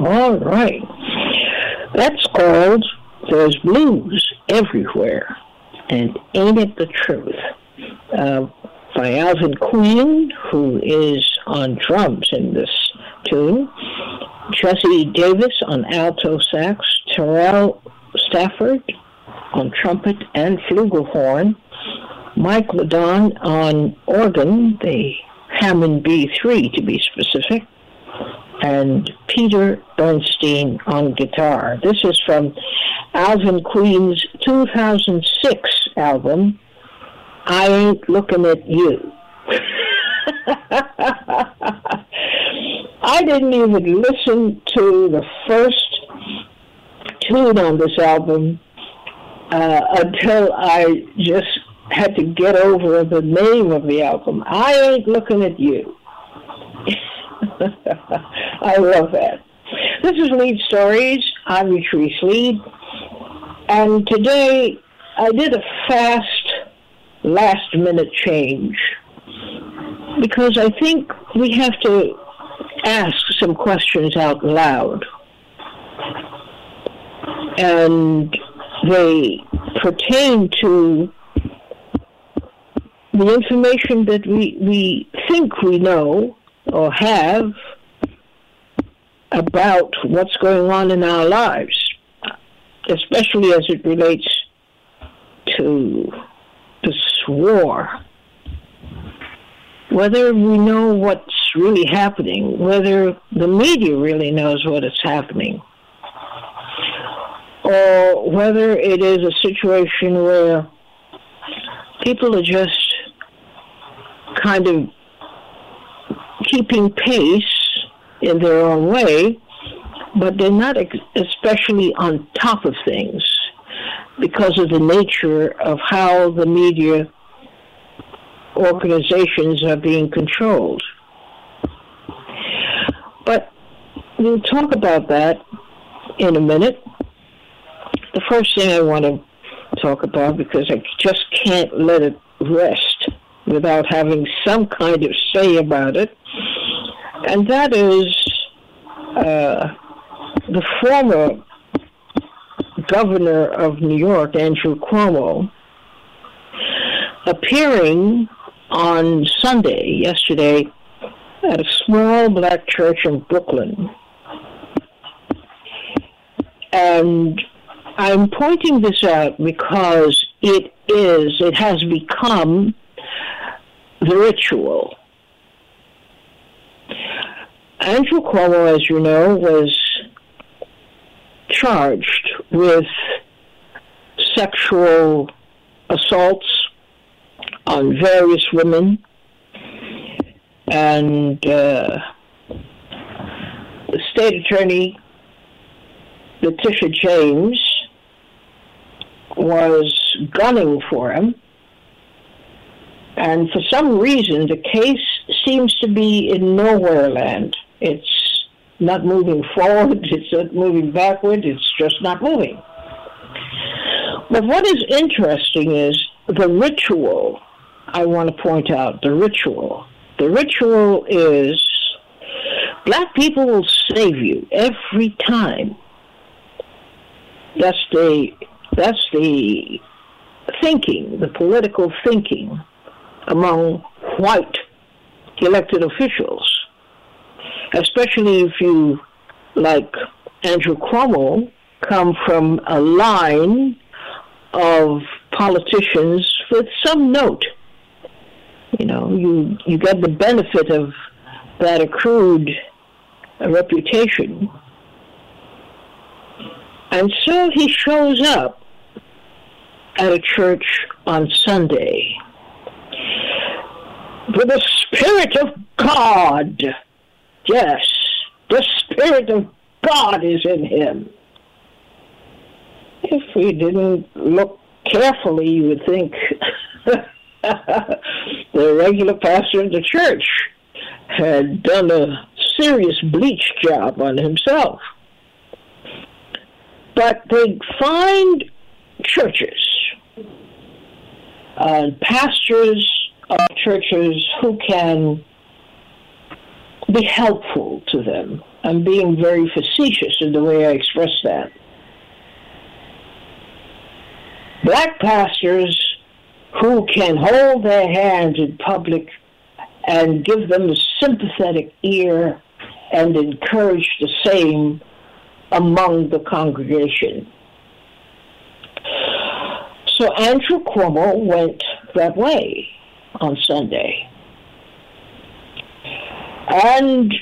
All right. That's called There's Blues Everywhere. And Ain't It the Truth? Uh, by Alvin Queen, who is on drums in this tune. Jesse Davis on alto sax. Terell Stafford on trumpet and flugelhorn. Mike LeDonne on organ, the Hammond B3 to be specific and Peter Bernstein on guitar. This is from Alvin Queen's 2006 album, I Ain't Looking at You. I didn't even listen to the first tune on this album uh, until I just had to get over the name of the album. I Ain't Looking at You. I love that. This is Leid Stories. I'm Utrice Leid. And today I did a fast last minute change because I think we have to ask some questions out loud. And they pertain to the information that we, we think we know or have about what's going on in our lives, especially as it relates to this war. Whether we know what's really happening, whether the media really knows what is happening, or whether it is a situation where people are just kind of keeping pace in their own way, but they're not especially on top of things because of the nature of how the media organizations are being controlled. But we'll talk about that in a minute. The first thing I want to talk about, because I just can't let it rest without having some kind of say about it, and that is uh, the former governor of New York, Andrew Cuomo, appearing on Sunday, yesterday, at a small black church in Brooklyn. And I'm pointing this out because it is, it has become the ritual Andrew Cuomo, as you know, was charged with sexual assaults on various women, and uh, the state attorney, Letitia James, was gunning for him. And for some reason, the case seems to be in nowhere land. It's not moving forward, it's not moving backward, it's just not moving. But what is interesting is the ritual, I want to point out the ritual. The ritual is black people will save you every time. That's the that's the thinking, the political thinking among white elected officials especially if you, like Andrew Cuomo, come from a line of politicians with some note. You know, you you get the benefit of that accrued reputation. And so he shows up at a church on Sunday with the Spirit of God Yes, the Spirit of God is in him. If we didn't look carefully, you would think the regular pastor of the church had done a serious bleach job on himself. But they find churches, uh, pastors of churches who can be helpful to them, I'm being very facetious in the way I express that. Black pastors who can hold their hands in public and give them a sympathetic ear and encourage the same among the congregation. So Andrew Cuomo went that way on Sunday. And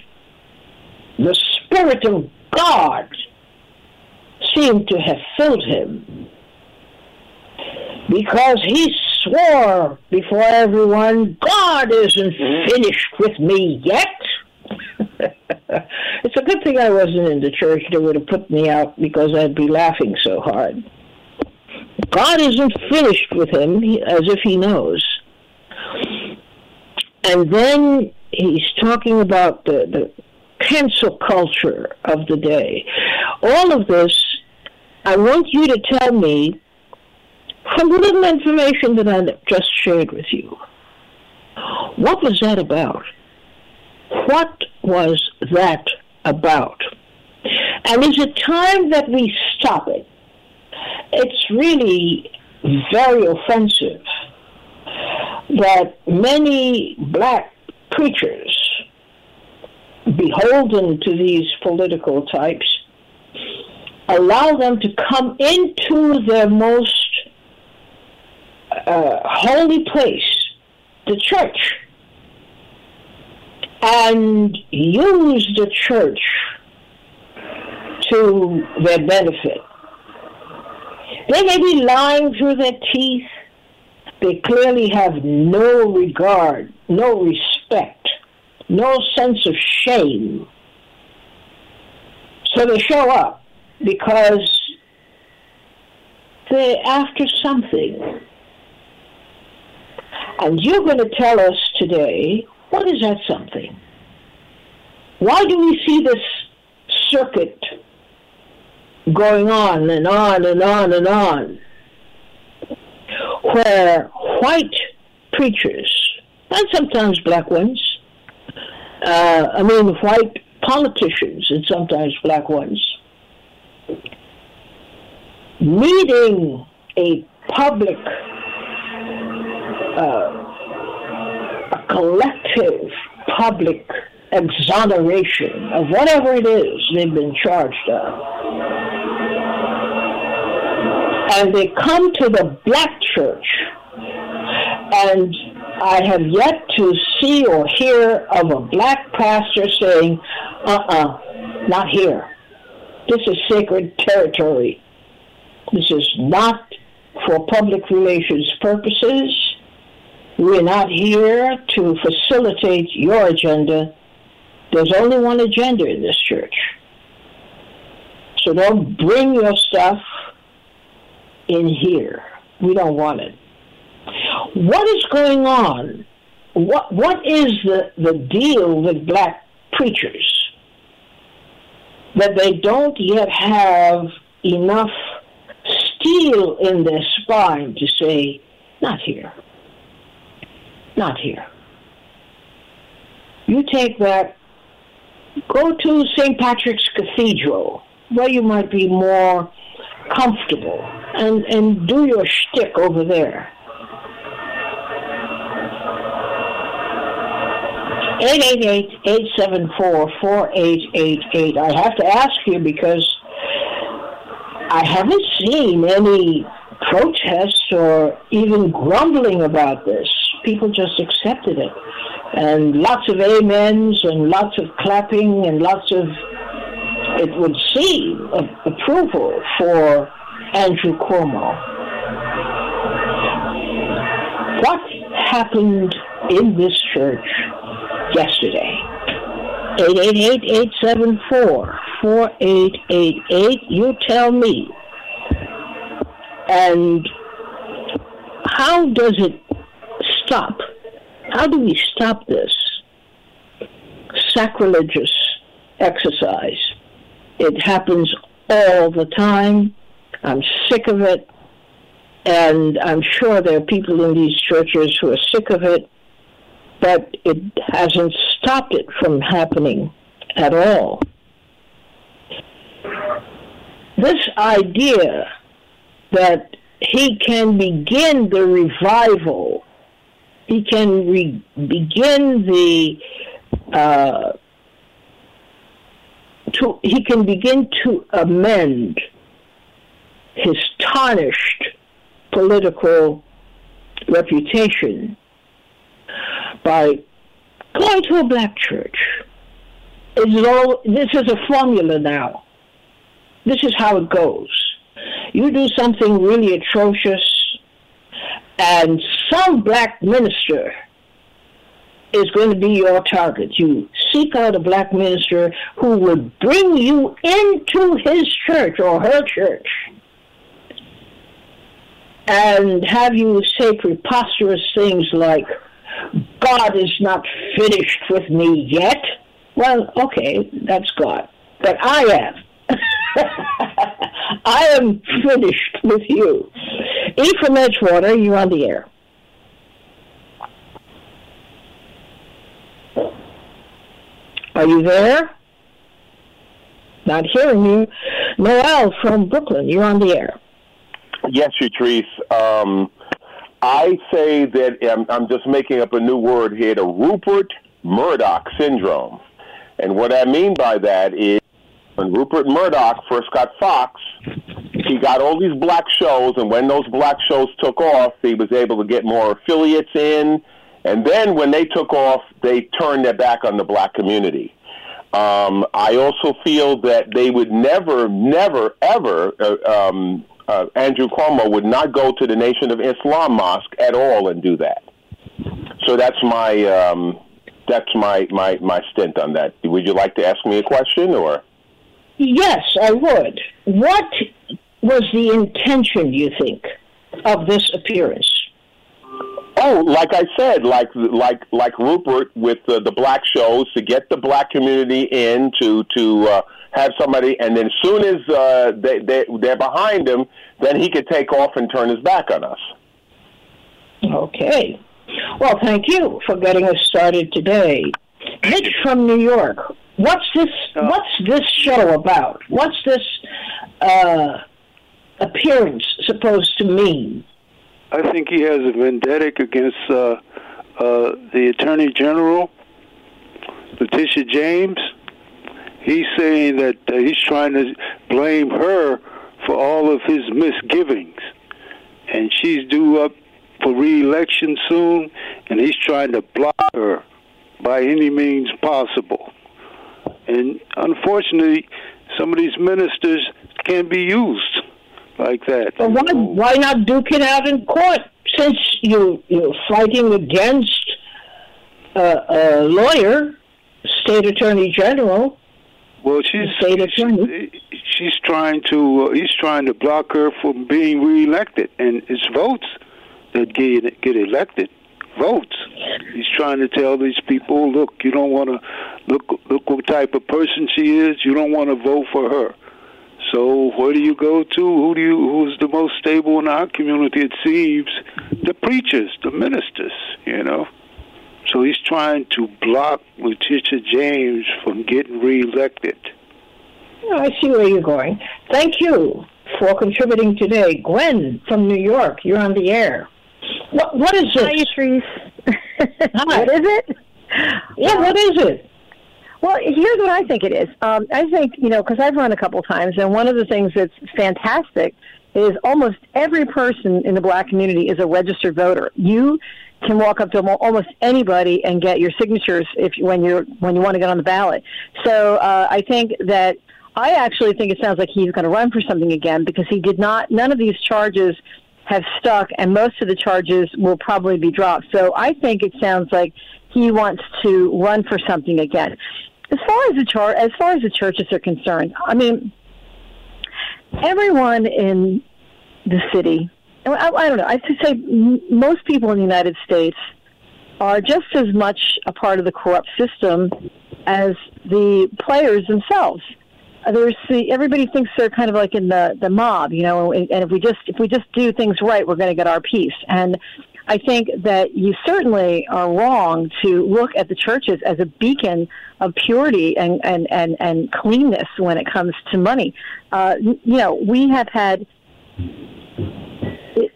the Spirit of God seemed to have filled him because he swore before everyone, God isn't finished with me yet. it's a good thing I wasn't in the church. They would have put me out because I'd be laughing so hard. God isn't finished with him, as if he knows. And then he's talking about the, the cancel culture of the day. All of this, I want you to tell me from the little information that I just shared with you. What was that about? What was that about? And is it time that we stop it? It's really very offensive that many black preachers, beholden to these political types, allow them to come into their most uh, holy place, the church, and use the church to their benefit. They may be lying through their teeth. They clearly have no regard, no respect, no sense of shame. So they show up because they're after something. And you're going to tell us today what is that something? Why do we see this circuit going on and on and on and on where white preachers, and sometimes black ones, uh, I mean white politicians and sometimes black ones, meeting a public uh, a collective public exoneration of whatever it is they've been charged of. And they come to the black church, and I have yet to see or hear of a black pastor saying, uh uh-uh, uh, not here. This is sacred territory. This is not for public relations purposes. We're not here to facilitate your agenda. There's only one agenda in this church. So don't bring your stuff in here. We don't want it. What is going on? What what is the, the deal with black preachers? That they don't yet have enough steel in their spine to say, not here. Not here. You take that, go to St. Patrick's Cathedral, where you might be more comfortable, and, and do your shtick over there. 888-874-4888. I have to ask you because I haven't seen any protests or even grumbling about this people just accepted it. And lots of amens and lots of clapping and lots of, it would seem, approval for Andrew Cuomo. What happened in this church yesterday? 888-874-4888. You tell me. And how does it stop? How do we stop this sacrilegious exercise? It happens all the time. I'm sick of it. And I'm sure there are people in these churches who are sick of it, but it hasn't stopped it from happening at all. This idea that he can begin the revival he can re- begin the uh, to he can begin to amend his tarnished political reputation by going to a black church. Is all this is a formula now. This is how it goes. You do something really atrocious, and some black minister is going to be your target. You seek out a black minister who would bring you into his church or her church and have you say preposterous things like, God is not finished with me yet. Well, okay, that's God. But I am. I am finished with you. E from Edgewater, you're on the air. Are you there? Not hearing you. Noel from Brooklyn, you're on the air. Yes, Utrice. Um, I say that I'm, I'm just making up a new word here, the Rupert Murdoch syndrome. And what I mean by that is when Rupert Murdoch first got Fox, he got all these black shows, and when those black shows took off, he was able to get more affiliates in. And then when they took off, they turned their back on the black community. Um, I also feel that they would never, never, ever uh, um, uh, Andrew Cuomo would not go to the Nation of Islam mosque at all and do that. So that's my um, that's my, my my stint on that. Would you like to ask me a question or? Yes, I would. What was the intention, you think, of this appearance? Oh, like I said, like like like Rupert with the, the black shows to get the black community in to to uh, have somebody, and then as soon as uh, they, they they're behind him, then he could take off and turn his back on us. Okay. Well, thank you for getting us started today. Mitch from New York. What's this? What's this show about? What's this uh, appearance supposed to mean? I think he has a vendetta against uh, uh, the Attorney General, Letitia James he's saying that uh, he's trying to blame her for all of his misgivings. And she's due up for reelection soon, and he's trying to block her by any means possible. And unfortunately, some of these ministers can be used like that. Well, why, why not duke it out in court? Since you, you're fighting against a, a lawyer, state attorney general, well, she's state attorney. she's, she's trying to uh, he's trying to block her from being reelected, and it's votes that get get elected. Votes. He's trying to tell these people, look, you don't want to look look what type of person she is. You don't want to vote for her. So where do you go to? Who do you? Who's the most stable in our community? It seems the preachers, the ministers. You know. So he's trying to block Letitia James from getting reelected. I see where you're going. Thank you for contributing today. Gwen from New York, you're on the air. What, what is it? Hi, Trace. what is it? Yeah, what is it? Well, here's what I think it is. Um, I think, you know, because I've run a couple times, and one of the things that's fantastic is almost every person in the black community is a registered voter. You can walk up to almost anybody and get your signatures if when you're when you want to get on the ballot. So uh, I think that I actually think it sounds like he's going to run for something again because he did not. None of these charges have stuck, and most of the charges will probably be dropped. So I think it sounds like he wants to run for something again. As far as the char- as far as the churches are concerned, I mean, everyone in the city I, I don't know. I should say most people in the United States are just as much a part of the corrupt system as the players themselves. Uh, there's the, everybody thinks they're kind of like in the the mob, you know, and if we just if we just do things right, we're going to get our piece. And I think that you certainly are wrong to look at the churches as a beacon of purity and, and, and, and cleanness when it comes to money. Uh, you know, we have had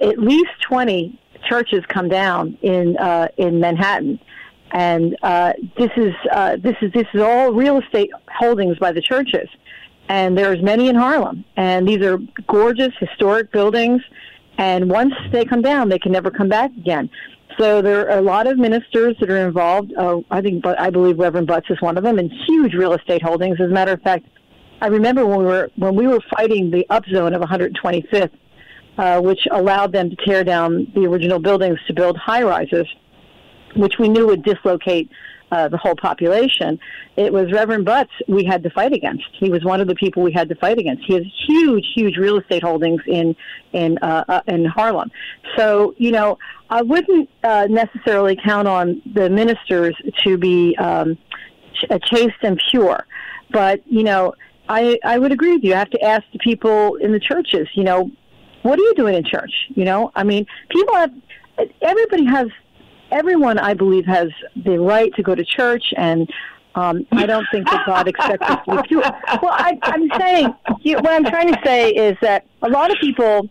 at least 20 churches come down in, uh, in Manhattan. And uh, this is uh, this is this is all real estate holdings by the churches, and there's many in Harlem. And these are gorgeous historic buildings and once they come down, they can never come back again. So there are a lot of ministers that are involved. Uh, I think, but I believe Reverend Butts is one of them, and huge real estate holdings. As a matter of fact, I remember when we were when we were fighting the upzone of 125th, uh, which allowed them to tear down the original buildings to build high rises, which we knew would dislocate uh, the whole population. It was Reverend Butts we had to fight against. He was one of the people we had to fight against. He has huge, huge real estate holdings in in uh, uh, in Harlem. So you know, I wouldn't uh, necessarily count on the ministers to be um, ch- uh, chaste and pure, but you know, I I would agree with you. I have to ask the people in the churches. You know, what are you doing in church? You know, I mean, people have everybody has everyone, I believe, has the right to go to church, and um, I don't think that God expects us to be pure. Well, I, I'm saying you, what I'm trying to say is that a lot of people,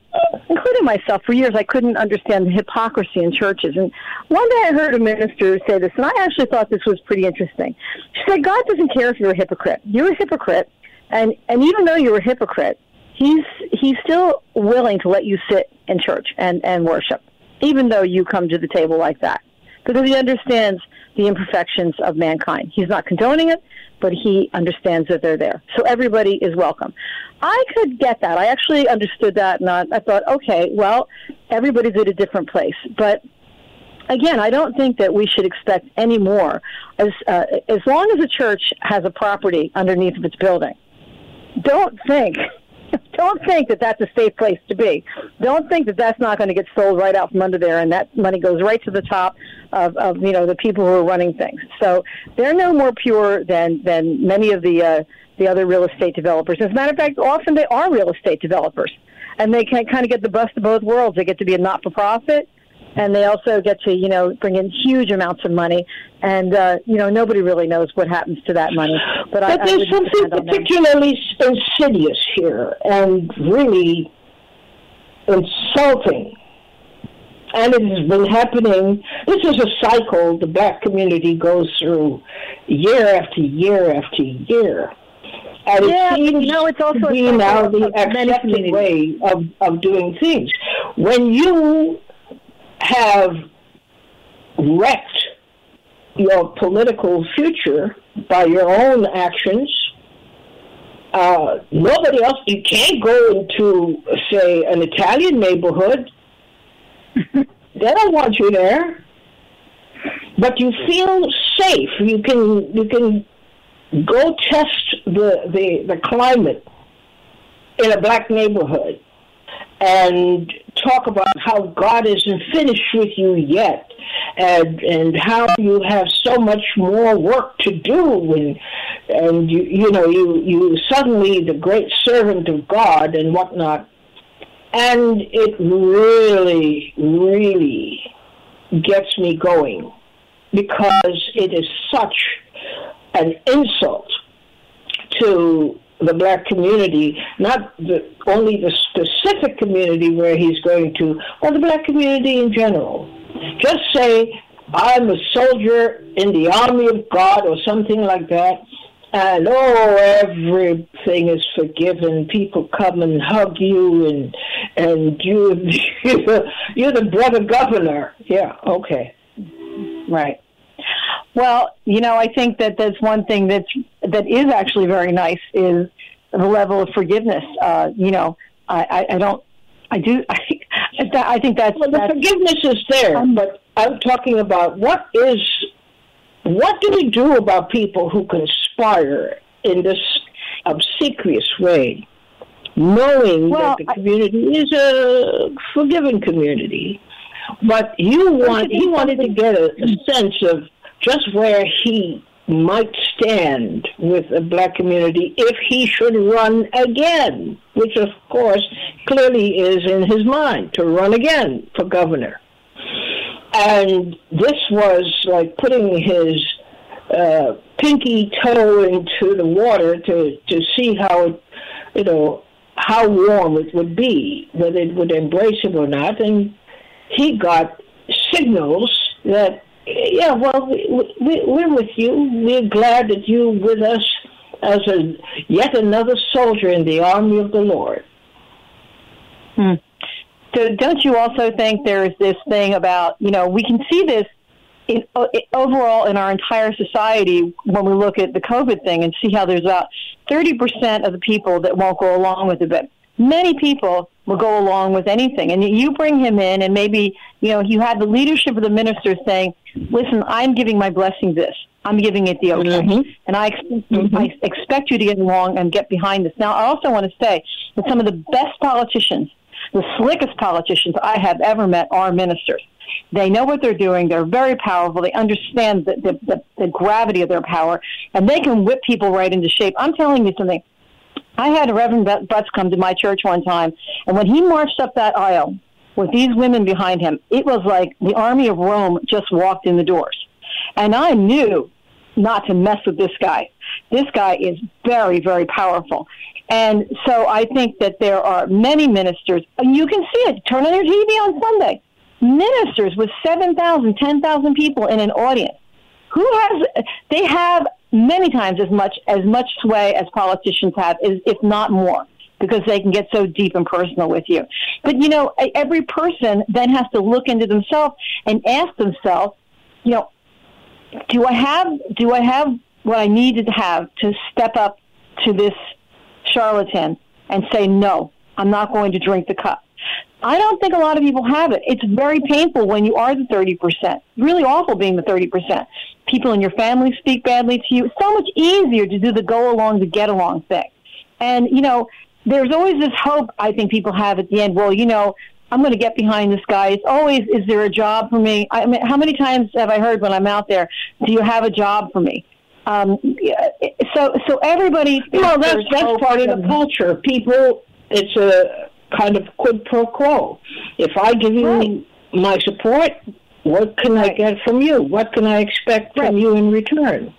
including myself, for years I couldn't understand the hypocrisy in churches. And one day I heard a minister say this, and I actually thought this was pretty interesting. She said, "God doesn't care if you're a hypocrite. You're a hypocrite, and and even though you're a hypocrite, He's He's still willing to let you sit in church and and worship, even though you come to the table like that." Because he understands the imperfections of mankind. He's not condoning it, but he understands that they're there. So everybody is welcome. I could get that. I actually understood that, and I, I thought, okay, well, everybody's at a different place. But again, I don't think that we should expect any more. As uh, as long as a church has a property underneath of its building, don't think don't think that that's a safe place to be. Don't think that that's not going to get sold right out from under there, and that money goes right to the top of, of you know the people who are running things. So they're no more pure than than many of the uh, the other real estate developers. As a matter of fact, often they are real estate developers, and they can kind of get the best of both worlds. They get to be a not for profit and they also get to you know bring in huge amounts of money and uh you know nobody really knows what happens to that money but, but I, there's I something particularly insidious here and really insulting. And it has been happening. This is a cycle the black community goes through year after year after year. And yeah, it seems you know, it's also to be now the accepted way of, of doing things. When you have wrecked your political future by your own actions. Uh, nobody else, you can't go into, say, an Italian neighborhood. they don't want you there. But you feel safe. You can you can go test the, the, the climate in a black neighborhood and talk about how God isn't finished with you yet and and how you have so much more work to do and and you you know you you suddenly the great servant of God and whatnot and it really really gets me going because it is such an insult to the black community, not the, only the specific community where he's going to, or the black community in general. Just say, I'm a soldier in the army of God or something like that, and oh, everything is forgiven. People come and hug you, and and you you're the brother governor. Yeah, okay, right. Well, you know, I think that there's one thing that's that is actually very nice is the level of forgiveness. Uh, you know, I, I, I don't, I do, I, I think that's well, the that's, forgiveness is there, but I'm talking about what is, what do we do about people who conspire in this obsequious way, knowing well, that the community I, is a forgiving community, but you want he wanted to get a, a sense of just where he might stand with the black community if he should run again, which of course clearly is in his mind to run again for governor. and this was like putting his uh, pinky toe into the water to to see how it, you know, how warm it would be, whether it would embrace him or not, and he got signals that yeah, well, we, we, we're with you. We're glad that you're with us as a yet another soldier in the army of the Lord. Hmm. So, don't you also think there's this thing about you know we can see this in, overall in our entire society when we look at the COVID thing and see how there's about thirty percent of the people that won't go along with it, but many people will go along with anything. And you bring him in, and maybe you know you have the leadership of the minister saying, "Listen, I'm giving my blessing this. I'm giving it the okay, mm-hmm. and I expect, mm-hmm. I expect you to get along and get behind this." Now, I also want to say that some of the best politicians, the slickest politicians I have ever met, are ministers. They know what they're doing. They're very powerful. They understand the, the, the, the gravity of their power, and they can whip people right into shape. I'm telling you something. I had Reverend Butts come to my church one time, and when he marched up that aisle with these women behind him, it was like the army of Rome just walked in the doors. And I knew not to mess with this guy. This guy is very, very powerful. And so I think that there are many ministers, and you can see it. Turn on your TV on Sunday. Ministers with 7,000, 10,000 people in an audience. Who has, they have many times as much as much sway as politicians have, if not more, because they can get so deep and personal with you. But you know, every person then has to look into themselves and ask themselves, you know, do I have do I have what I need to have to step up to this charlatan and say no, I'm not going to drink the cup. I don't think a lot of people have it. It's very painful when you are the 30%. Really awful being the 30%. People in your family speak badly to you. It's so much easier to do the go along, the get along thing. And, you know, there's always this hope I think people have at the end. Well, you know, I'm going to get behind this guy. It's always, is there a job for me? I mean, how many times have I heard when I'm out there, do you have a job for me? Um, so, so everybody. Well, that's that's part of the culture. People, it's a kind of quid pro quo. If I give you right. my support, what can right. I get from you? What can I expect right. from you in return?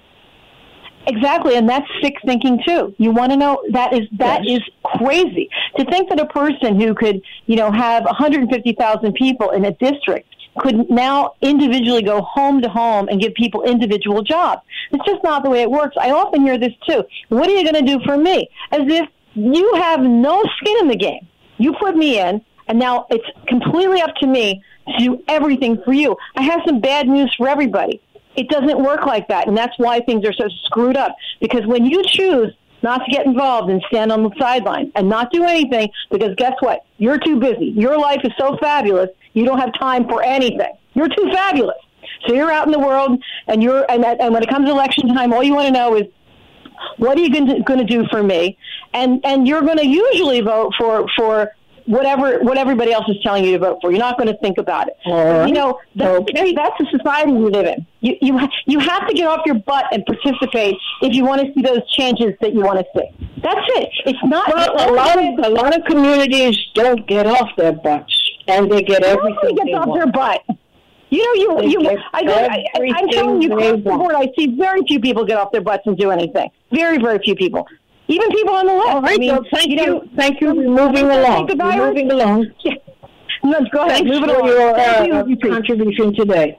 Exactly, and that's sick thinking too. You want to know that is that yes. is crazy to think that a person who could, you know, have 150,000 people in a district could now individually go home to home and give people individual jobs. It's just not the way it works. I often hear this too. What are you going to do for me? As if you have no skin in the game. You put me in, and now it's completely up to me to do everything for you. I have some bad news for everybody. It doesn't work like that, and that's why things are so screwed up. Because when you choose not to get involved and stand on the sideline and not do anything, because guess what? You're too busy. Your life is so fabulous, you don't have time for anything. You're too fabulous. So you're out in the world, and you're and, and when it comes to election time, all you want to know is what are you going to do for me? And and you're going to usually vote for for whatever what everybody else is telling you to vote for. You're not going to think about it. Uh, you know, that's, okay. that's the society we live in. You you you have to get off your butt and participate if you want to see those changes that you want to see. That's it. It's not. Well, a lot of a lot of communities don't get off their butts, and they get everything. Nobody gets off want. their butt. You know, you, you, I, I, I, I'm telling you, across the board, I see very few people get off their butts and do anything. Very, very few people. Even people on the left. All right, I mean, so thank you, know, thank you. We're moving along. We're moving along. Yeah. No, go ahead. Thanks Move for your uh, contribution today.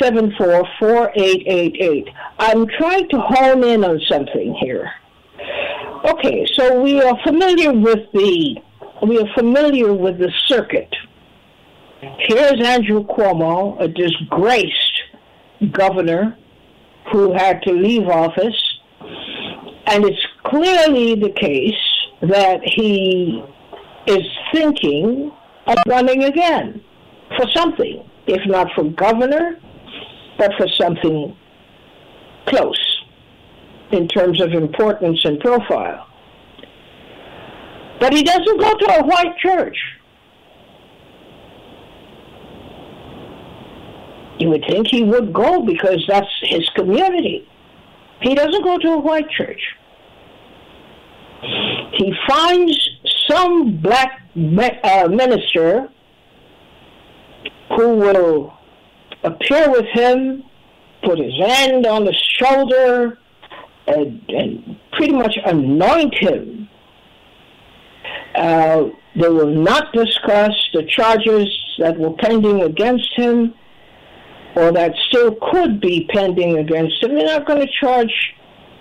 888-874-4888. I'm trying to hone in on something here. Okay, so we are familiar with the we are familiar with the circuit Here's Andrew Cuomo, a disgraced governor who had to leave office, and it's clearly the case that he is thinking of running again for something, if not for governor, but for something close in terms of importance and profile. But he doesn't go to a white church. You would think he would go because that's his community. He doesn't go to a white church. He finds some black uh, minister who will appear with him, put his hand on his shoulder, and, and pretty much anoint him. Uh, they will not discuss the charges that were pending against him or that still could be pending against him. They're not going to charge,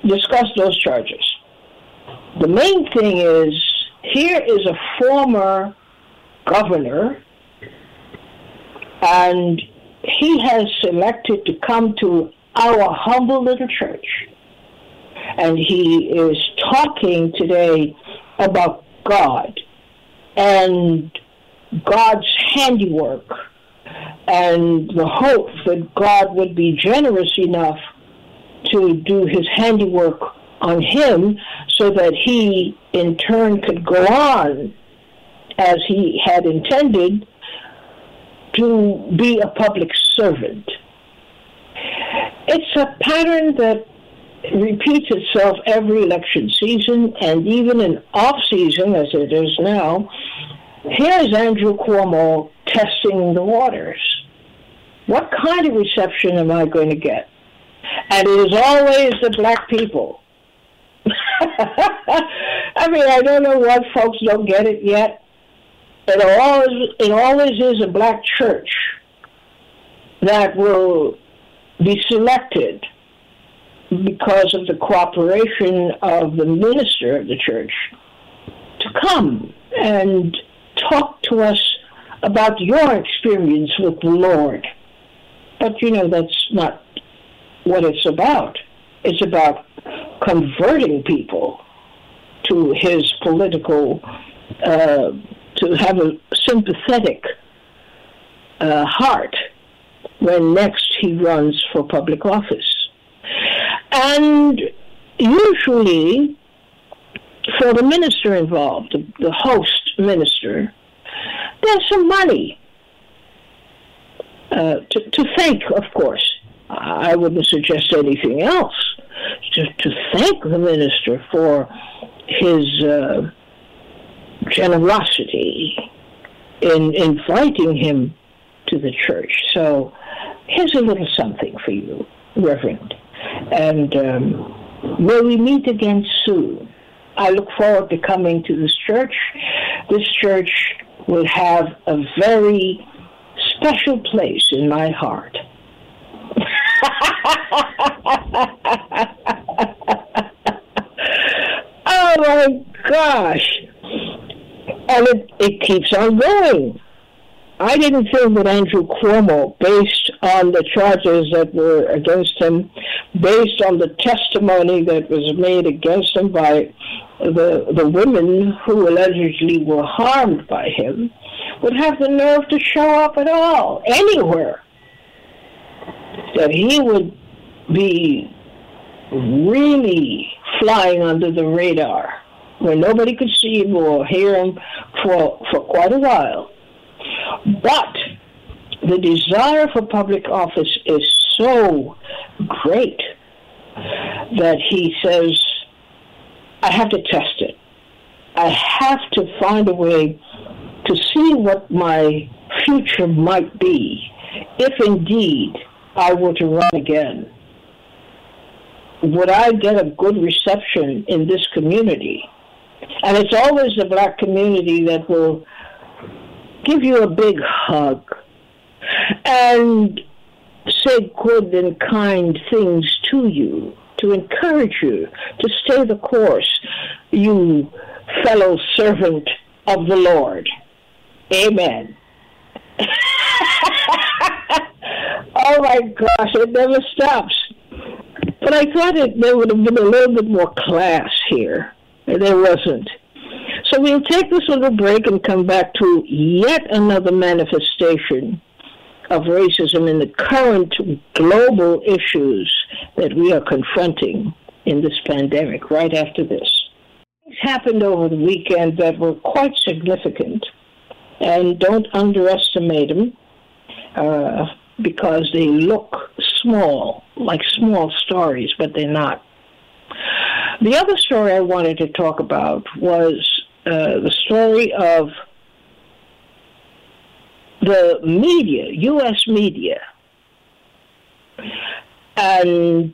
discuss those charges. The main thing is here is a former governor, and he has selected to come to our humble little church. And he is talking today about God and God's handiwork and the hope that God would be generous enough to do his handiwork on him so that he in turn could go on as he had intended to be a public servant. It's a pattern that repeats itself every election season and even in off season as it is now. Here's Andrew Cuomo testing the waters. What kind of reception am I going to get? And it is always the black people. I mean, I don't know why folks don't get it yet. It always, it always is a black church that will be selected because of the cooperation of the minister of the church to come and talk to us about your experience with the Lord. But you know, that's not what it's about. It's about converting people to his political, uh, to have a sympathetic uh, heart when next he runs for public office. And usually, for the minister involved, the, the host minister, there's some money uh, to, to thank, of course. I wouldn't suggest anything else. To, to thank the minister for his uh, generosity in inviting him to the church. So here's a little something for you, Reverend. And um, may we meet again soon. I look forward to coming to this church. This church will have a very special place in my heart. oh my gosh. And it, it keeps on going. I didn't think that Andrew Cuomo, based on the charges that were against him, based on the testimony that was made against him by the the women who allegedly were harmed by him, would have the nerve to show up at all anywhere. That he would be really flying under the radar, where nobody could see him or hear him for for quite a while but the desire for public office is so great that he says, I have to test it. I have to find a way to see what my future might be if indeed I were to run again. Would I get a good reception in this community? And it's always the black community that will give you a big hug and say good and kind things to you, to encourage you to stay the course, you fellow servant of the Lord. Amen. oh my gosh, it never stops. But I thought it, there would have been a little bit more class here. There wasn't. So we'll take this little break and come back to yet another manifestation of racism in the current global issues that we are confronting in this pandemic right after this. Things happened over the weekend that were quite significant, and don't underestimate them uh, because they look small, like small stories, but they're not. The other story I wanted to talk about was uh, the story of the media, U.S. media, and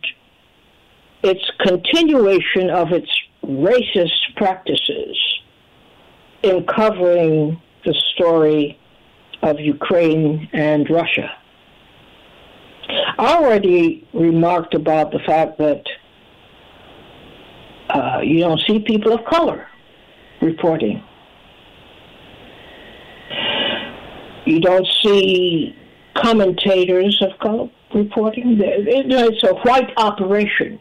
its continuation of its racist practices in covering the story of Ukraine and Russia. I already remarked about the fact that uh, you don't see people of color reporting. You don't see commentators of color reporting. It's a white operation.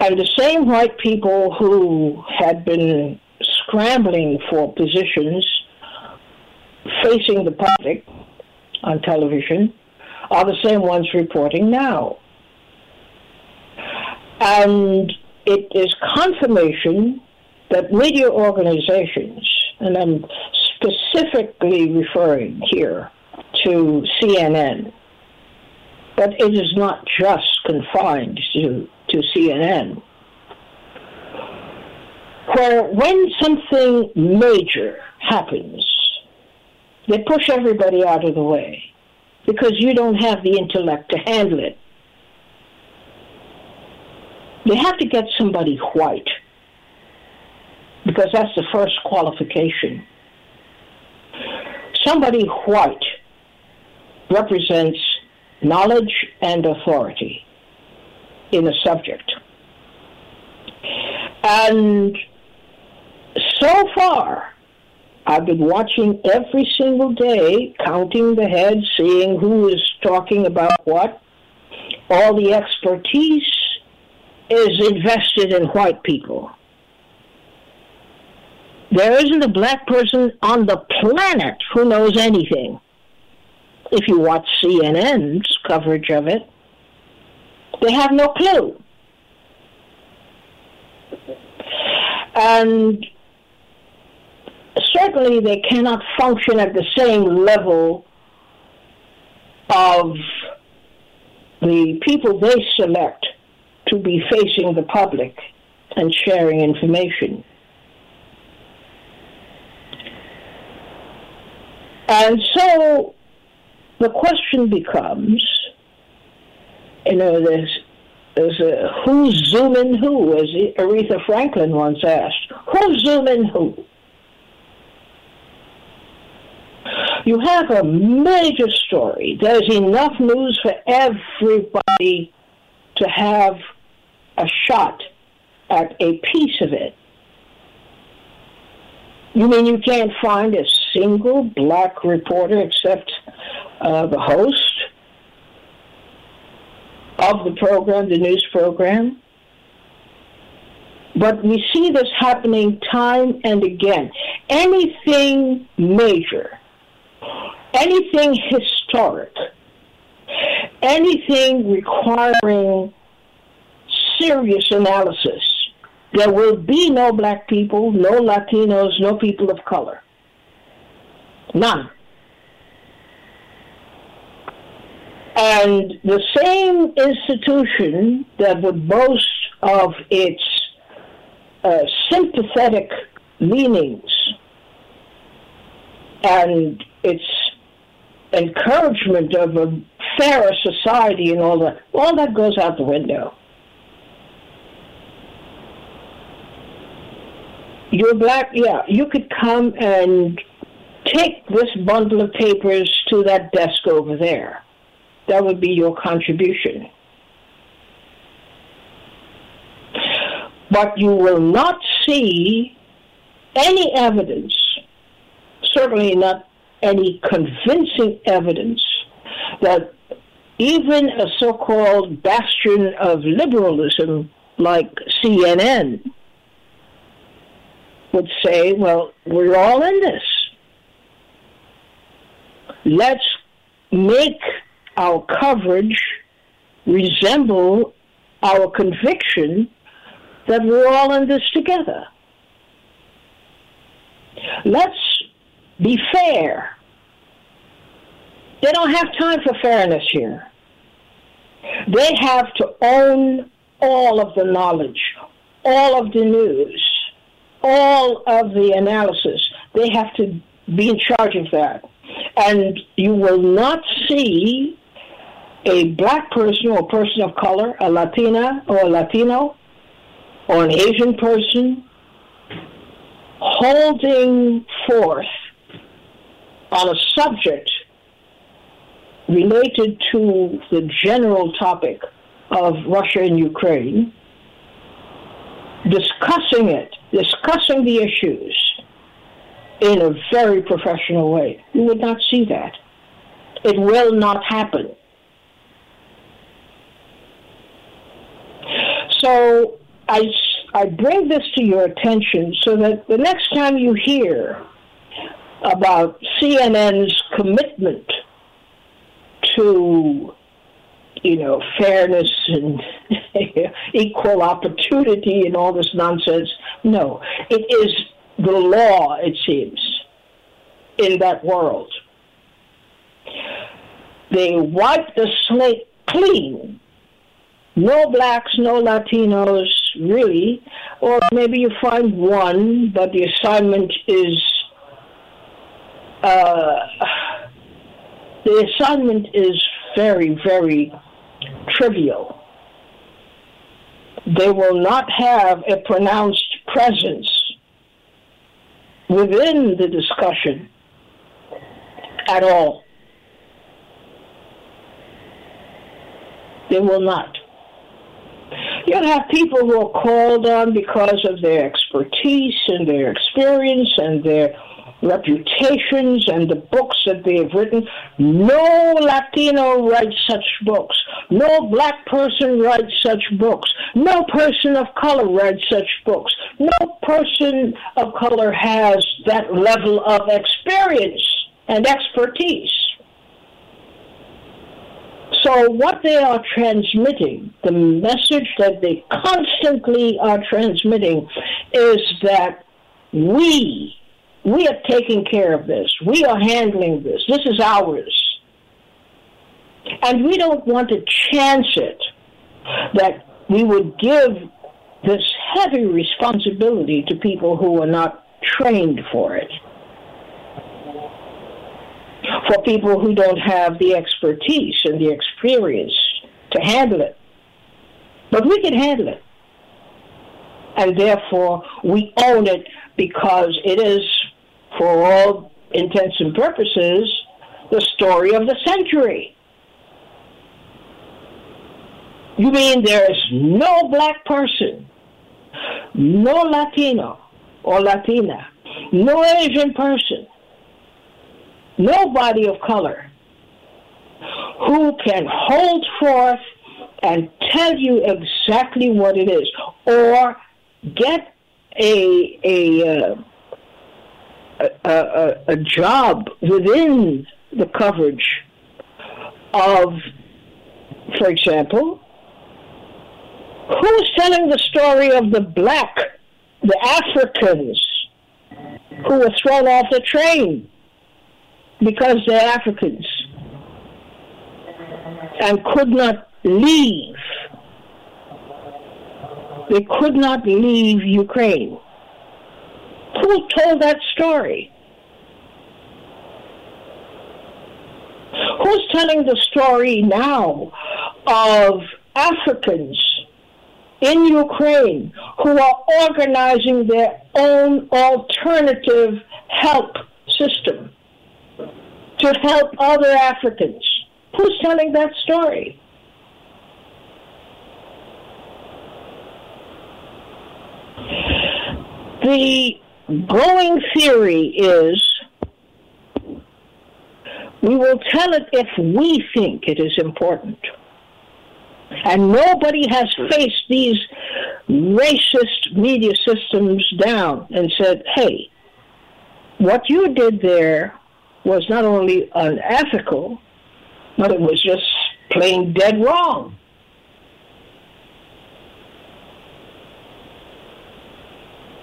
And the same white people who had been scrambling for positions facing the public on television are the same ones reporting now. And it is confirmation that media organizations, and I'm specifically referring here to CNN, but it is not just confined to, to CNN, where when something major happens, they push everybody out of the way because you don't have the intellect to handle it. They have to get somebody white because that's the first qualification. Somebody white represents knowledge and authority in a subject. And so far, I've been watching every single day, counting the heads, seeing who is talking about what. All the expertise is invested in white people. There isn't a black person on the planet who knows anything. If you watch CNN's coverage of it, they have no clue. And certainly they cannot function at the same level of the people they select to be facing the public and sharing information. And so the question becomes, you know, there's, there's a who's zooming who, as Aretha Franklin once asked. Who's zooming who? You have a major story. There's enough news for everybody to have a shot at a piece of it. You mean you can't find a single black reporter except uh, the host of the program, the news program? But we see this happening time and again. Anything major anything historic, anything requiring serious analysis, there will be no black people, no Latinos, no people of color. None. And the same institution that would boast of its uh, sympathetic leanings and its encouragement of a fairer society and all that, all that goes out the window. You're black, yeah, you could come and take this bundle of papers to that desk over there. That would be your contribution. But you will not see any evidence, certainly not any convincing evidence that even a so called bastion of liberalism like CNN would say, well, we're all in this. Let's make our coverage resemble our conviction that we're all in this together. Let's be fair. They don't have time for fairness here. They have to own all of the knowledge, all of the news, all of the analysis. They have to be in charge of that. And you will not see a black person or person of color, a Latina or a Latino, or an Asian person holding forth on a subject related to the general topic of Russia and Ukraine, discussing it, discussing the issues in a very professional way. You would not see that. It will not happen. So I, I bring this to your attention so that the next time you hear about CNN's commitment to, you know, fairness and equal opportunity and all this nonsense. No, it is the law, it seems, in that world. They wipe the slate clean. No blacks, no Latinos, really. Or maybe you find one, but the assignment is. Uh, the assignment is very, very trivial. They will not have a pronounced presence within the discussion at all. They will not. You'll have people who are called on because of their expertise and their experience and their reputations and the books that they have written. No Latino writes such books. No black person writes such books. No person of color writes such books. No person of color has that level of experience and expertise. So, what they are transmitting, the message that they constantly are transmitting, is that we we are taking care of this. We are handling this. This is ours. And we don't want to chance it that we would give this heavy responsibility to people who are not trained for it. For people who don't have the expertise and the experience to handle it. But we can handle it. And therefore, we own it because it is for all intents and purposes, the story of the century. You mean there's no black person, no Latino or Latina, no Asian person, nobody of color who can hold forth and tell you exactly what it is or get a, a uh, a, a, a job within the coverage of, for example, who's telling the story of the black, the Africans who were thrown off the train because they're Africans and could not leave. They could not leave Ukraine. Who told that story? Who's telling the story now of Africans in Ukraine who are organizing their own alternative help system to help other Africans? Who's telling that story? The going theory is we will tell it if we think it is important. And nobody has faced these racist media systems down and said, hey, what you did there was not only unethical, but it was just plain dead wrong.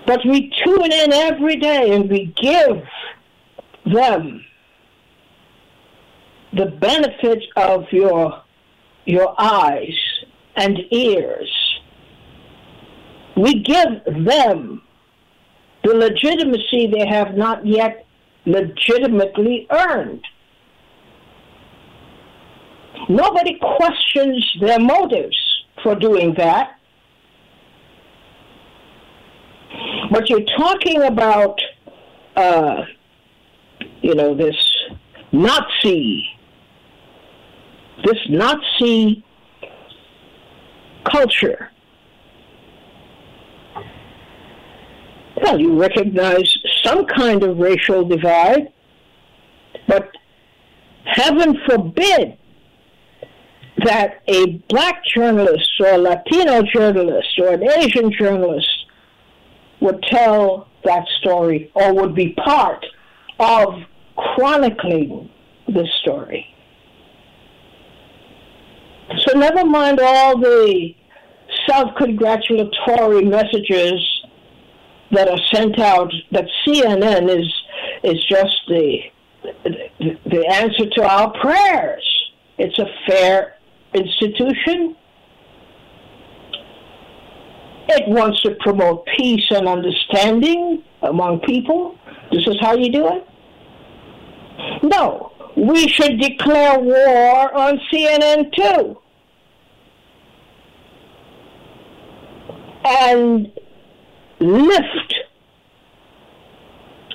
But we tune in every day and we give them the benefit of your your eyes and ears. We give them the legitimacy they have not yet legitimately earned. Nobody questions their motives for doing that. But you're talking about, uh, you know, this Nazi, this Nazi culture. Well, you recognize some kind of racial divide, but heaven forbid that a black journalist or a Latino journalist or an Asian journalist would tell that story or would be part of chronicling the story. So never mind all the self-congratulatory messages that are sent out that CNN is is just the the answer to our prayers. It's a fair institution. It wants to promote peace and understanding among people. This is how you do it? No. We should declare war on CNN too. And lift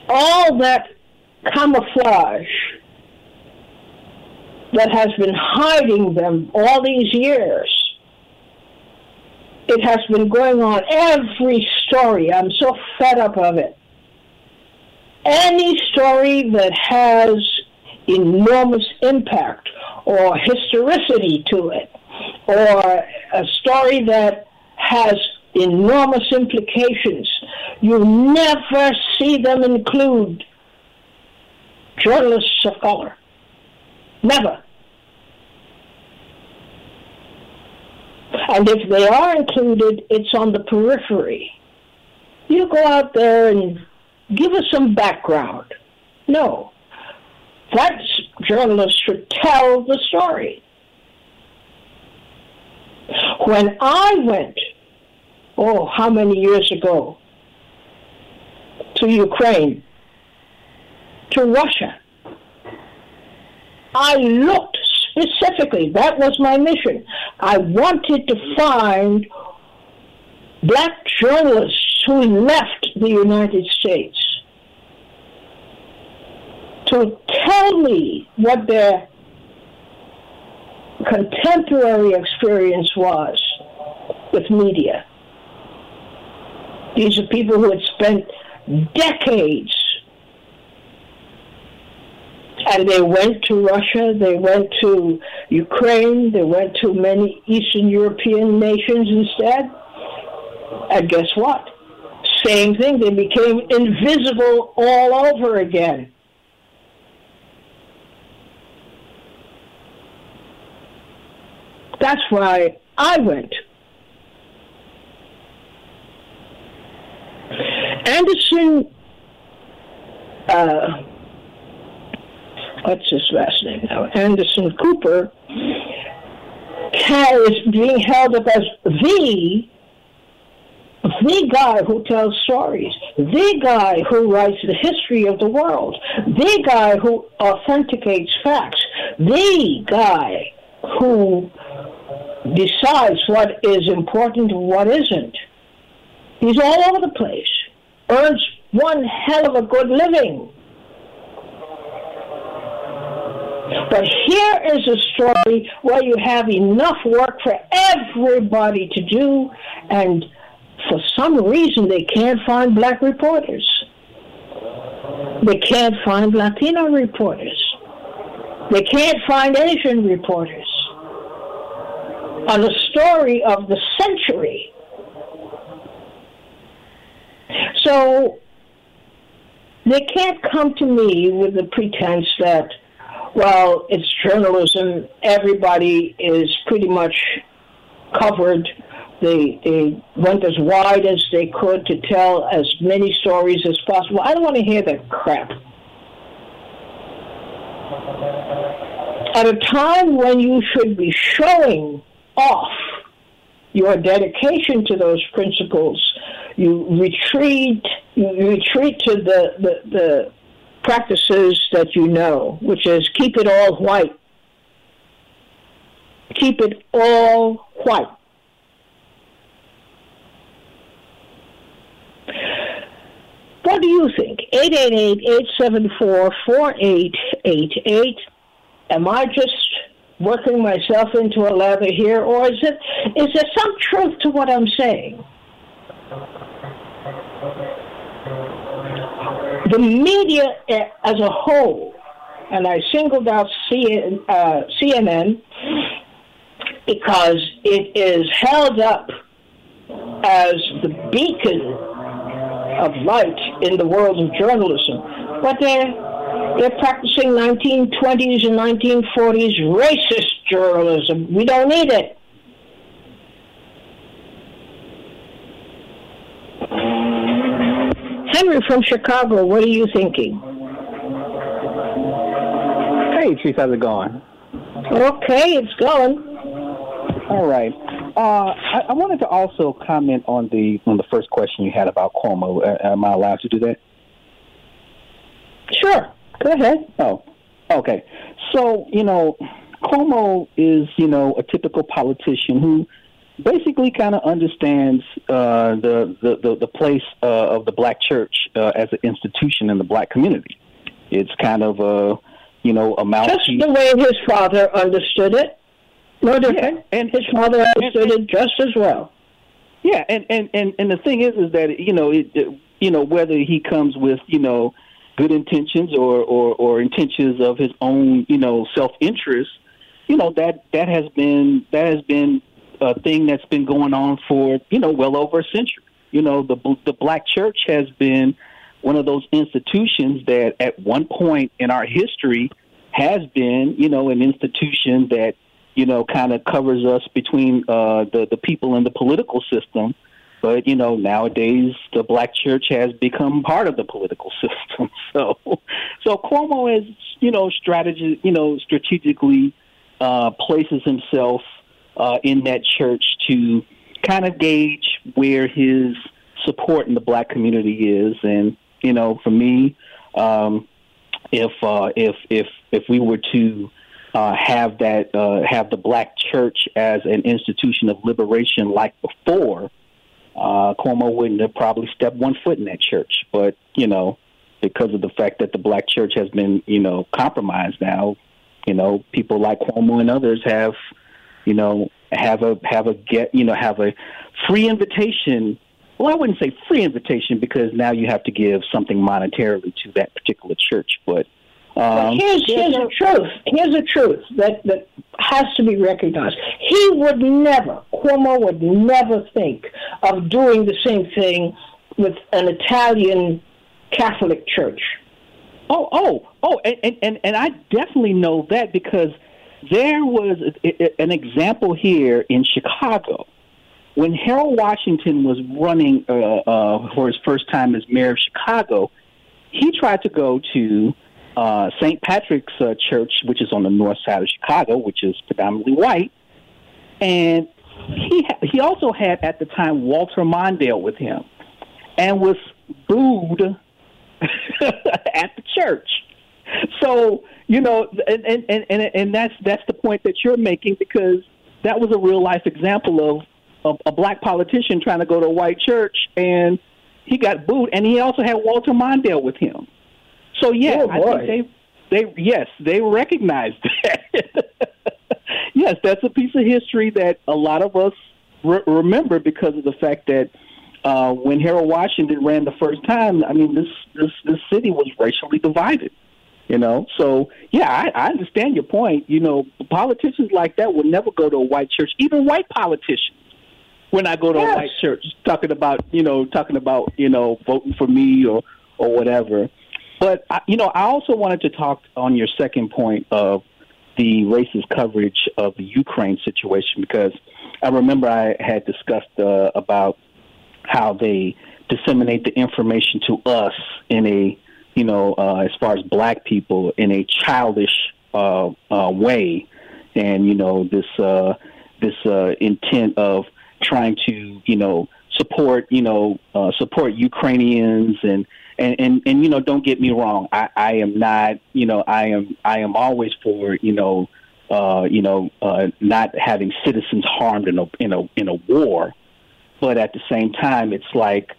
all that camouflage that has been hiding them all these years. It has been going on every story. I'm so fed up of it. Any story that has enormous impact or historicity to it, or a story that has enormous implications, you never see them include journalists of color. Never. And if they are included, it's on the periphery. You go out there and give us some background. No. That journalist should tell the story. When I went, oh, how many years ago, to Ukraine, to Russia, I looked specifically, that was my mission. I wanted to find black journalists who left the United States to tell me what their contemporary experience was with media. These are people who had spent decades and they went to Russia, they went to Ukraine, they went to many Eastern European nations instead. And guess what? Same thing, they became invisible all over again. That's why I went. Anderson uh, what's his last name now? Anderson Cooper is being held up as the the guy who tells stories, the guy who writes the history of the world, the guy who authenticates facts, the guy who decides what is important and what isn't. He's all over the place, earns one hell of a good living. But here is a story where you have enough work for everybody to do, and for some reason they can't find black reporters. They can't find Latino reporters. They can't find Asian reporters. On a story of the century. So they can't come to me with the pretense that well, it's journalism. Everybody is pretty much covered. They, they went as wide as they could to tell as many stories as possible. I don't want to hear that crap. At a time when you should be showing off your dedication to those principles, you retreat, you retreat to the, the, the practices that you know, which is keep it all white. Keep it all white. What do you think? 888-874-4888. Am I just working myself into a lather here, or is it is there some truth to what I'm saying? The media eh, as a whole, and I singled out CNN, uh, because it is held up as the beacon of light in the world of journalism. But they're, they're practicing 1920s and 1940s racist journalism. We don't need it. Henry from Chicago, what are you thinking? Hey, Chief, how's it going? Okay, it's going. All right. Uh, I, I, wanted to also comment on the on the first question you had about Cuomo. Uh, am I allowed to do that? Sure. Go ahead. Oh, okay. So you know, Cuomo is you know a typical politician who basically kind of understands uh, the, the, the the place uh, of the black church uh, as an institution in the black community. It's kind of a you know a mouthpiece. Just the way his father understood it. No different. Yeah. And his father understood and, it just as well. Yeah, and, and, and, and the thing is, is that you know, it, it, you know, whether he comes with you know good intentions or, or, or intentions of his own, you know, self interest, you know that that has been that has been a thing that's been going on for you know well over a century. You know, the the black church has been one of those institutions that at one point in our history has been, you know, an institution that you know, kind of covers us between uh, the the people in the political system. But you know, nowadays the black church has become part of the political system. So, so Cuomo has you know strategy, you know, strategically uh, places himself uh, in that church to kind of gauge where his support in the black community is. And you know, for me, um, if uh, if if if we were to uh, have that uh, have the black church as an institution of liberation like before, uh, Cuomo wouldn't have probably stepped one foot in that church. But you know, because of the fact that the black church has been you know compromised now, you know, people like Cuomo and others have you know have a have a get you know have a free invitation. Well, I wouldn't say free invitation because now you have to give something monetarily to that particular church, but um, here's, here's the truth. Here's the truth that, that has to be recognized. He would never, Cuomo would never think of doing the same thing with an Italian Catholic church. Oh, oh, oh, and, and, and I definitely know that because there was an example here in Chicago when Harold Washington was running uh, uh, for his first time as mayor of Chicago. He tried to go to uh, St. Patrick's uh, Church, which is on the north side of Chicago, which is predominantly white, and he ha- he also had at the time Walter Mondale with him, and was booed at the church. So you know, and, and and and that's that's the point that you're making because that was a real life example of a, a black politician trying to go to a white church and he got booed, and he also had Walter Mondale with him. So yeah, oh, I think they they yes they recognize that. yes, that's a piece of history that a lot of us re- remember because of the fact that uh, when Harold Washington ran the first time, I mean this this this city was racially divided. You know, so yeah, I, I understand your point. You know, politicians like that would never go to a white church, even white politicians when I go to yes. a white church, talking about you know talking about you know voting for me or or whatever. But you know, I also wanted to talk on your second point of the racist coverage of the Ukraine situation because I remember I had discussed uh, about how they disseminate the information to us in a you know uh, as far as black people in a childish uh, uh, way, and you know this uh, this uh, intent of trying to you know support you know uh, support Ukrainians and and, and and you know don't get me wrong. I, I am not you know I am I am always for you know uh, you know uh, not having citizens harmed in a in a in a war. But at the same time it's like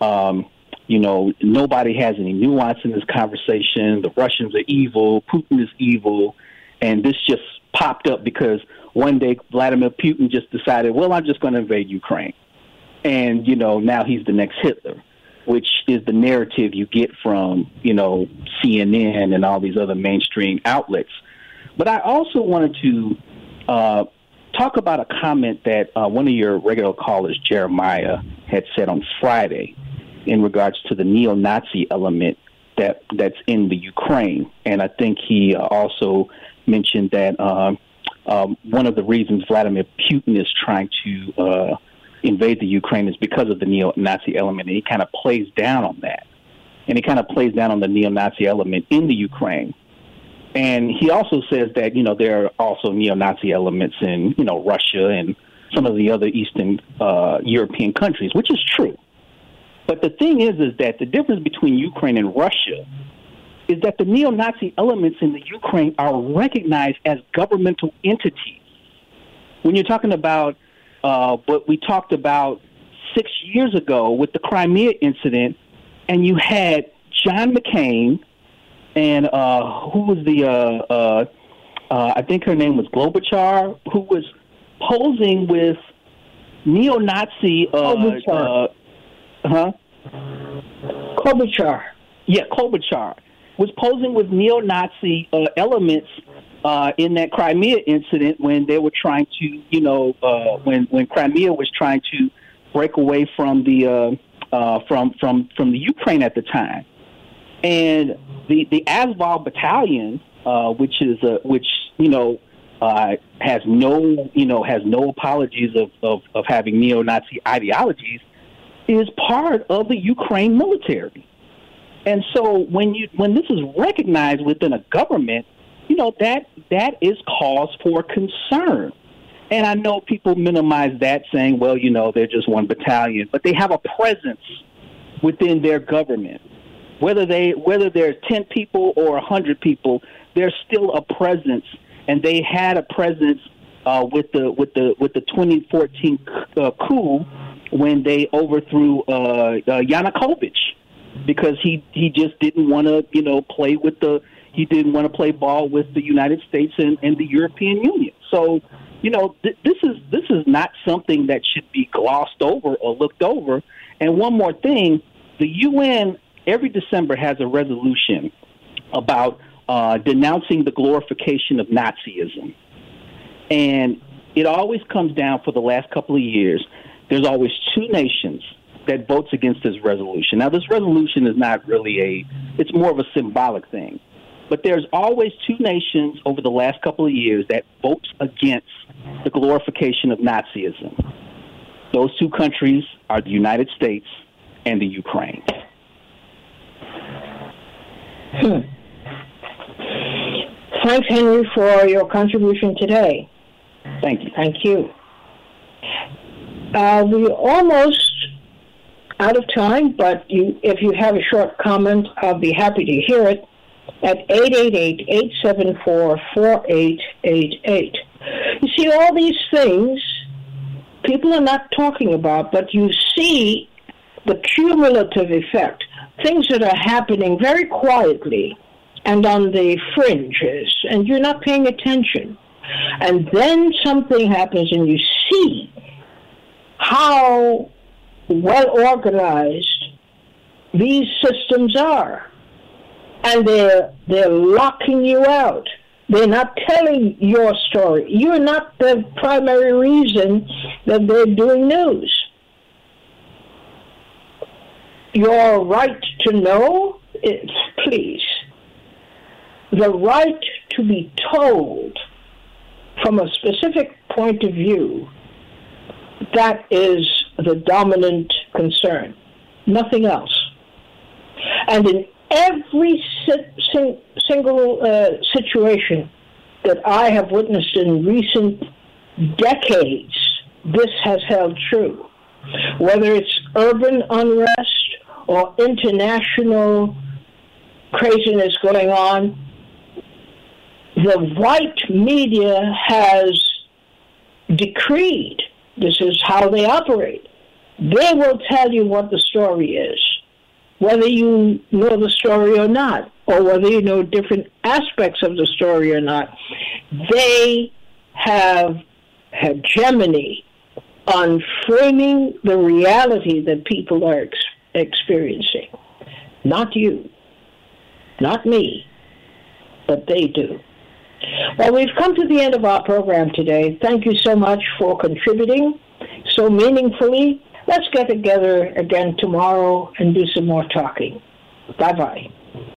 um, you know nobody has any nuance in this conversation. The Russians are evil. Putin is evil. And this just popped up because one day Vladimir Putin just decided well I'm just going to invade Ukraine. And you know now he's the next Hitler which is the narrative you get from you know CNN and all these other mainstream outlets. But I also wanted to uh, talk about a comment that uh, one of your regular callers, Jeremiah, had said on Friday in regards to the neo-Nazi element that that's in the Ukraine, and I think he uh, also mentioned that um, um, one of the reasons Vladimir Putin is trying to uh, invade the Ukraine is because of the neo-Nazi element, and he kind of plays down on that, and he kind of plays down on the neo-Nazi element in the Ukraine. And he also says that you know there are also neo-Nazi elements in you know Russia and some of the other Eastern uh, European countries, which is true. But the thing is, is that the difference between Ukraine and Russia is that the neo-Nazi elements in the Ukraine are recognized as governmental entities. When you're talking about uh, but we talked about six years ago with the Crimea incident, and you had John McCain and uh, who was the uh, uh, uh, I think her name was Klobuchar, who was posing with neo-Nazi. Uh, Uh, huh? Klobuchar. Yeah, Klobuchar was posing with neo-Nazi uh, elements uh, in that Crimea incident when they were trying to, you know, uh, when when Crimea was trying to break away from the uh, uh, from from from the Ukraine at the time, and the the Azov battalion, uh, which is uh, which you know uh, has no you know has no apologies of, of, of having neo-Nazi ideologies, is part of the Ukraine military. And so when you when this is recognized within a government, you know that that is cause for concern. And I know people minimize that, saying, "Well, you know, they're just one battalion," but they have a presence within their government. Whether they whether there's ten people or a hundred people, there's still a presence, and they had a presence uh, with the with the with the 2014 uh, coup when they overthrew uh, uh, Yanukovych because he he just didn't want to you know play with the he didn't want to play ball with the United States and, and the European Union. So, you know, th- this is this is not something that should be glossed over or looked over. And one more thing, the UN every December has a resolution about uh, denouncing the glorification of Nazism, and it always comes down for the last couple of years. There's always two nations that votes against this resolution. Now, this resolution is not really a; it's more of a symbolic thing. But there's always two nations over the last couple of years that vote against the glorification of Nazism. Those two countries are the United States and the Ukraine. Hmm. Thanks, Henry, for your contribution today. Thank you. Thank you. Uh, we're almost out of time, but you, if you have a short comment, I'll be happy to hear it at 888-874-4888. You see, all these things people are not talking about, but you see the cumulative effect, things that are happening very quietly and on the fringes, and you're not paying attention. And then something happens, and you see how well organized these systems are and they're they're locking you out. They're not telling your story. You're not the primary reason that they're doing news. Your right to know is, please, the right to be told from a specific point of view, that is the dominant concern, nothing else. And in every si- single uh, situation that I have witnessed in recent decades, this has held true. whether it's urban unrest or international craziness going on, the white media has decreed this is how they operate. They will tell you what the story is, whether you know the story or not, or whether you know different aspects of the story or not. They have hegemony on framing the reality that people are ex- experiencing. Not you, not me, but they do. Well, we've come to the end of our program today. Thank you so much for contributing so meaningfully. Let's get together again tomorrow and do some more talking. Bye bye.